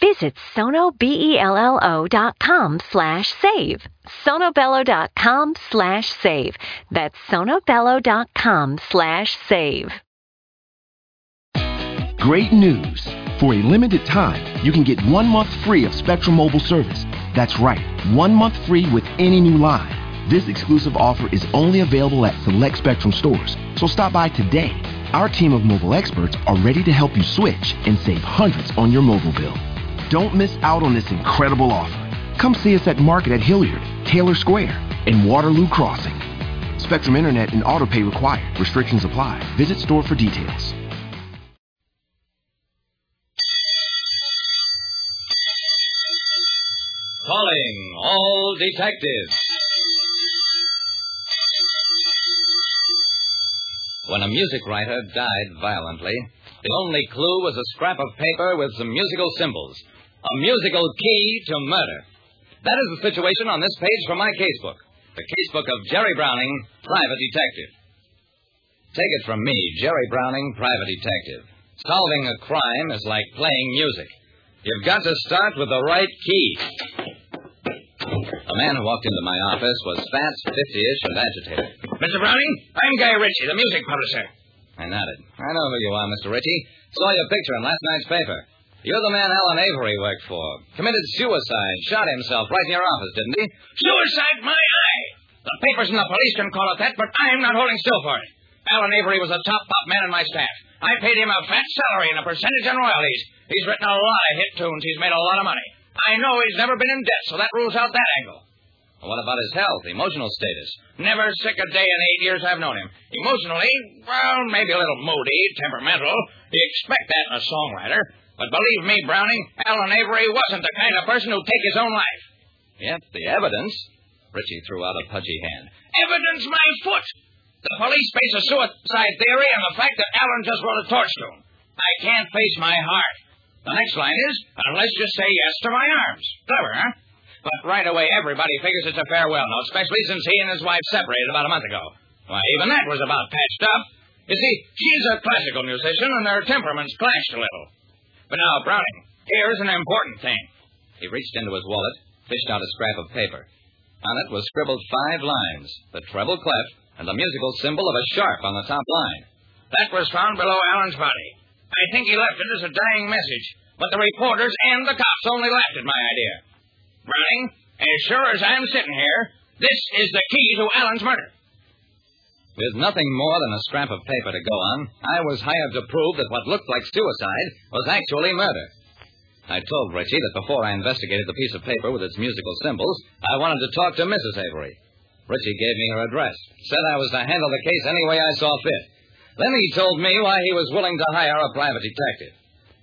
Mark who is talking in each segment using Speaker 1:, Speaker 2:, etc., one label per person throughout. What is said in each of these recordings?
Speaker 1: Visit sonobello.com slash save. sonobello.com slash save. That's sonobello.com slash save.
Speaker 2: Great news! For a limited time, you can get one month free of Spectrum Mobile service. That's right, one month free with any new line. This exclusive offer is only available at select Spectrum stores, so stop by today. Our team of mobile experts are ready to help you switch and save hundreds on your mobile bill. Don't miss out on this incredible offer. Come see us at Market at Hilliard, Taylor Square, and Waterloo Crossing. Spectrum Internet and autopay required. Restrictions apply. Visit store for details.
Speaker 3: Calling all detectives. When a music writer died violently, the only clue was a scrap of paper with some musical symbols. A musical key to murder. That is the situation on this page from my casebook. The casebook of Jerry Browning, private detective. Take it from me, Jerry Browning, private detective. Solving a crime is like playing music. You've got to start with the right key. The man who walked into my office was fat, fifty-ish, and agitated.
Speaker 4: Mr. Browning, I'm Guy Ritchie, the music publisher.
Speaker 3: I nodded. I know who you are, Mr. Ritchie. Saw your picture in last night's paper. You're the man Alan Avery worked for. Committed suicide. Shot himself right in your office, didn't he?
Speaker 4: Suicide, my eye! The papers and the police can call it that, but I'm not holding still for it. Alan Avery was a top pop man in my staff. I paid him a fat salary and a percentage on royalties. He's written a lot of hit tunes. He's made a lot of money. I know he's never been in debt, so that rules out that angle.
Speaker 3: What about his health, emotional status?
Speaker 4: Never sick a day in eight years I've known him. Emotionally, well, maybe a little moody, temperamental. You expect that in a songwriter. But believe me, Browning, Alan Avery wasn't the kind of person who'd take his own life.
Speaker 3: Yep, the evidence. Ritchie threw out a pudgy hand.
Speaker 4: Evidence my foot! The police base a suicide theory on the fact that Alan just wrote a torch to him. I can't face my heart. The next line is, unless you say yes to my arms. Clever, huh? But right away, everybody figures it's a farewell note, especially since he and his wife separated about a month ago. Why, even that was about patched up. You see, she's a classical musician, and their temperaments clashed a little. But now, Browning, here's an important thing.
Speaker 3: He reached into his wallet, fished out a scrap of paper. On it was scribbled five lines, the treble clef, and the musical symbol of a sharp on the top line.
Speaker 4: That was found below Alan's body. I think he left it as a dying message, but the reporters and the cops only laughed at my idea. Browning, as sure as I'm sitting here, this is the key to Alan's murder.
Speaker 3: With nothing more than a scrap of paper to go on, I was hired to prove that what looked like suicide was actually murder. I told Ritchie that before I investigated the piece of paper with its musical symbols, I wanted to talk to Mrs. Avery. Ritchie gave me her address, said I was to handle the case any way I saw fit. Then he told me why he was willing to hire a private detective.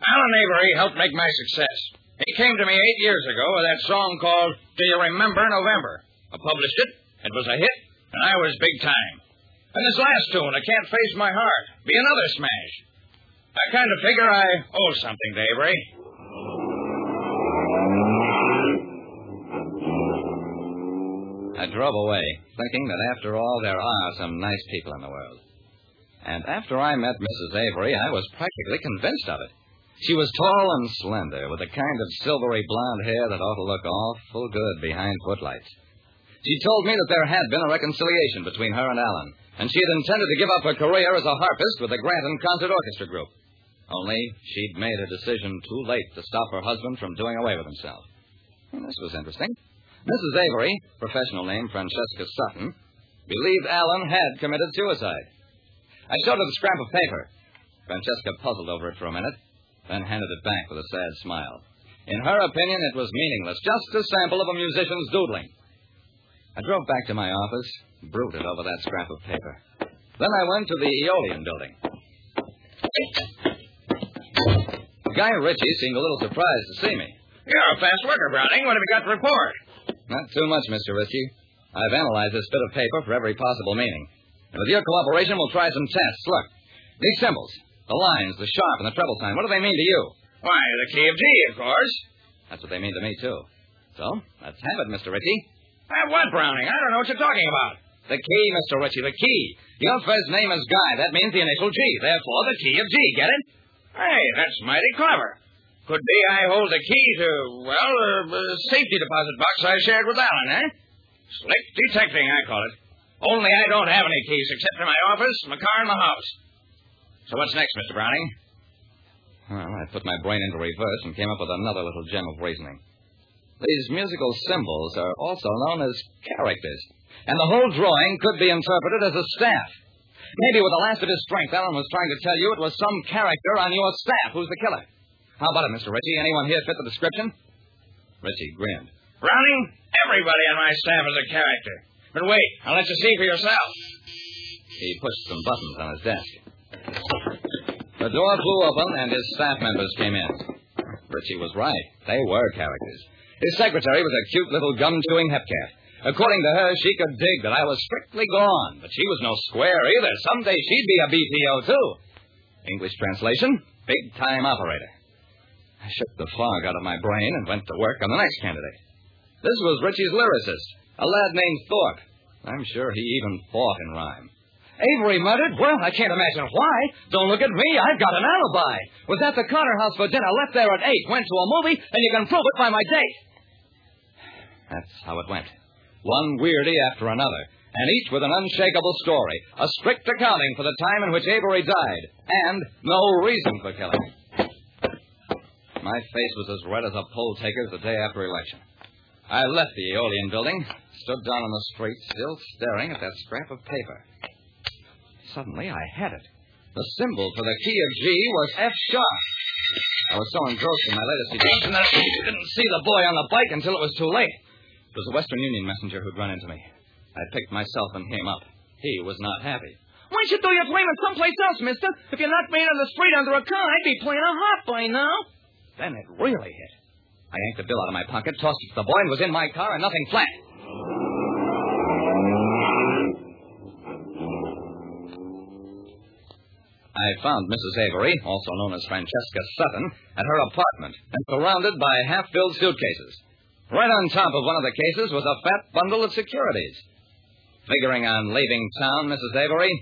Speaker 4: Alan Avery helped make my success. He came to me eight years ago with that song called Do You Remember November? I published it. It was a hit, and I was big time. And this last tune, I Can't Face My Heart, be another smash. I kind of figure I owe something to Avery. Eh?
Speaker 3: I drove away, thinking that after all, there are some nice people in the world. And after I met Mrs. Avery, I was practically convinced of it. She was tall and slender, with a kind of silvery blonde hair that ought to look awful good behind footlights. She told me that there had been a reconciliation between her and Alan, and she had intended to give up her career as a harpist with the Granton Concert Orchestra Group. Only she'd made a decision too late to stop her husband from doing away with himself. And this was interesting. Mrs. Avery, professional name Francesca Sutton, believed Alan had committed suicide. I showed her the scrap of paper. Francesca puzzled over it for a minute, then handed it back with a sad smile. In her opinion, it was meaningless, just a sample of a musician's doodling. I drove back to my office, brooded over that scrap of paper. Then I went to the Aeolian building. Guy Ritchie seemed a little surprised to see me.
Speaker 4: You're a fast worker, Browning. What have you got to report?
Speaker 3: Not too much, Mr. Ritchie. I've analyzed this bit of paper for every possible meaning. And with your cooperation, we'll try some tests. Look, these symbols, the lines, the sharp, and the treble sign, what do they mean to you?
Speaker 4: Why, the key of G, of course.
Speaker 3: That's what they mean to me, too. So, let's have it, Mr. Ritchie.
Speaker 4: Have what, Browning? I don't know what you're talking about.
Speaker 3: The key, Mr. Ritchie, the key. Your first name is Guy. That means the initial G. Therefore, the key of G. Get it?
Speaker 4: Hey, that's mighty clever. Could be I hold the key to, well, a, safety deposit box I shared with Alan, eh? Slick detecting, I call it. Only I don't have any keys except in my office, my car, and my house. So what's next, Mr. Browning?
Speaker 3: Well, I put my brain into reverse and came up with another little gem of reasoning. These musical symbols are also known as characters, and the whole drawing could be interpreted as a staff. Maybe with the last of his strength, Alan was trying to tell you it was some character on your staff who's the killer. How about it, Mr. Ritchie? Anyone here fit the description? Ritchie grinned.
Speaker 4: Browning, everybody on my staff is a character. But wait, I'll let you see for yourself.
Speaker 3: He pushed some buttons on his desk. The door flew open, and his staff members came in. Ritchie was right. They were characters. His secretary was a cute little gum-chewing hepcat. According to her, she could dig that I was strictly gone, but she was no square either. Someday she'd be a BPO, too. English translation, big-time operator. I shook the fog out of my brain and went to work on the next candidate. This was Ritchie's lyricist, a lad named Thorpe. I'm sure he even fought in rhyme. Avery murdered? Well, I can't imagine why. Don't look at me. I've got an alibi. Was at the Carter house for dinner, left there at 8, went to a movie, and you can prove it by my date. That's how it went. One weirdy after another, and each with an unshakable story, a strict accounting for the time in which Avery died, and no reason for killing. My face was as red as a poll taker's the day after election. I left the Aeolian building, stood down on the street, still staring at that scrap of paper. Suddenly, I had it. The symbol for the key of G was F sharp. I was so engrossed in my latest deduction that I didn't see the boy on the bike until it was too late. It was a Western Union messenger who'd run into me. I picked myself and came up. He was not happy.
Speaker 5: Why should you do your playing someplace else, mister? If you knocked me in on the street under a car, I'd be playing a harp by now.
Speaker 3: Then it really hit. I yanked the bill out of my pocket, tossed it to the boy, and was in my car, and nothing flat. I found Mrs. Avery, also known as Francesca Sutton, at her apartment and surrounded by half filled suitcases. Right on top of one of the cases was a fat bundle of securities. Figuring on leaving town, Mrs. Avery?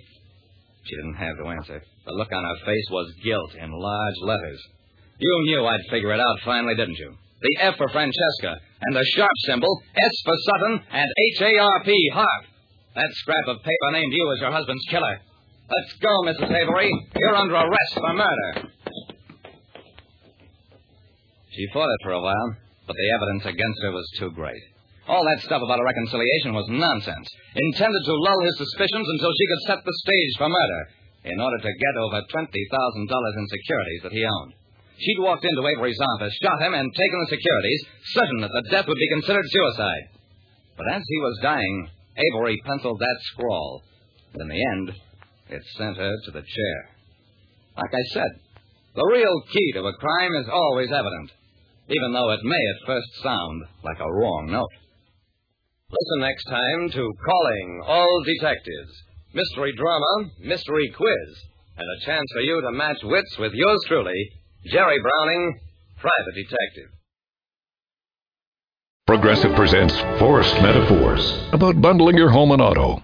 Speaker 3: She didn't have to answer. The look on her face was guilt in large letters. You knew I'd figure it out finally, didn't you? The F for Francesca, and the sharp symbol, S for Sutton, and H-A-R-P, Harp. That scrap of paper named you as your husband's killer. Let's go, Mrs. Avery. You're under arrest for murder. She fought it for a while, but the evidence against her was too great. All that stuff about a reconciliation was nonsense, intended to lull his suspicions until she could set the stage for murder in order to get over $20,000 in securities that he owned. She'd walked into Avery's office, shot him, and taken the securities, certain that the death would be considered suicide. But as he was dying, Avery penciled that scrawl. In the end, it sent her to the chair. Like I said, the real key to a crime is always evident, even though it may at first sound like a wrong note. Listen next time to Calling All Detectives. Mystery drama, mystery quiz, and a chance for you to match wits with yours truly, Jerry Browning, Private Detective.
Speaker 6: Progressive presents Forest Metaphors about bundling your home and auto.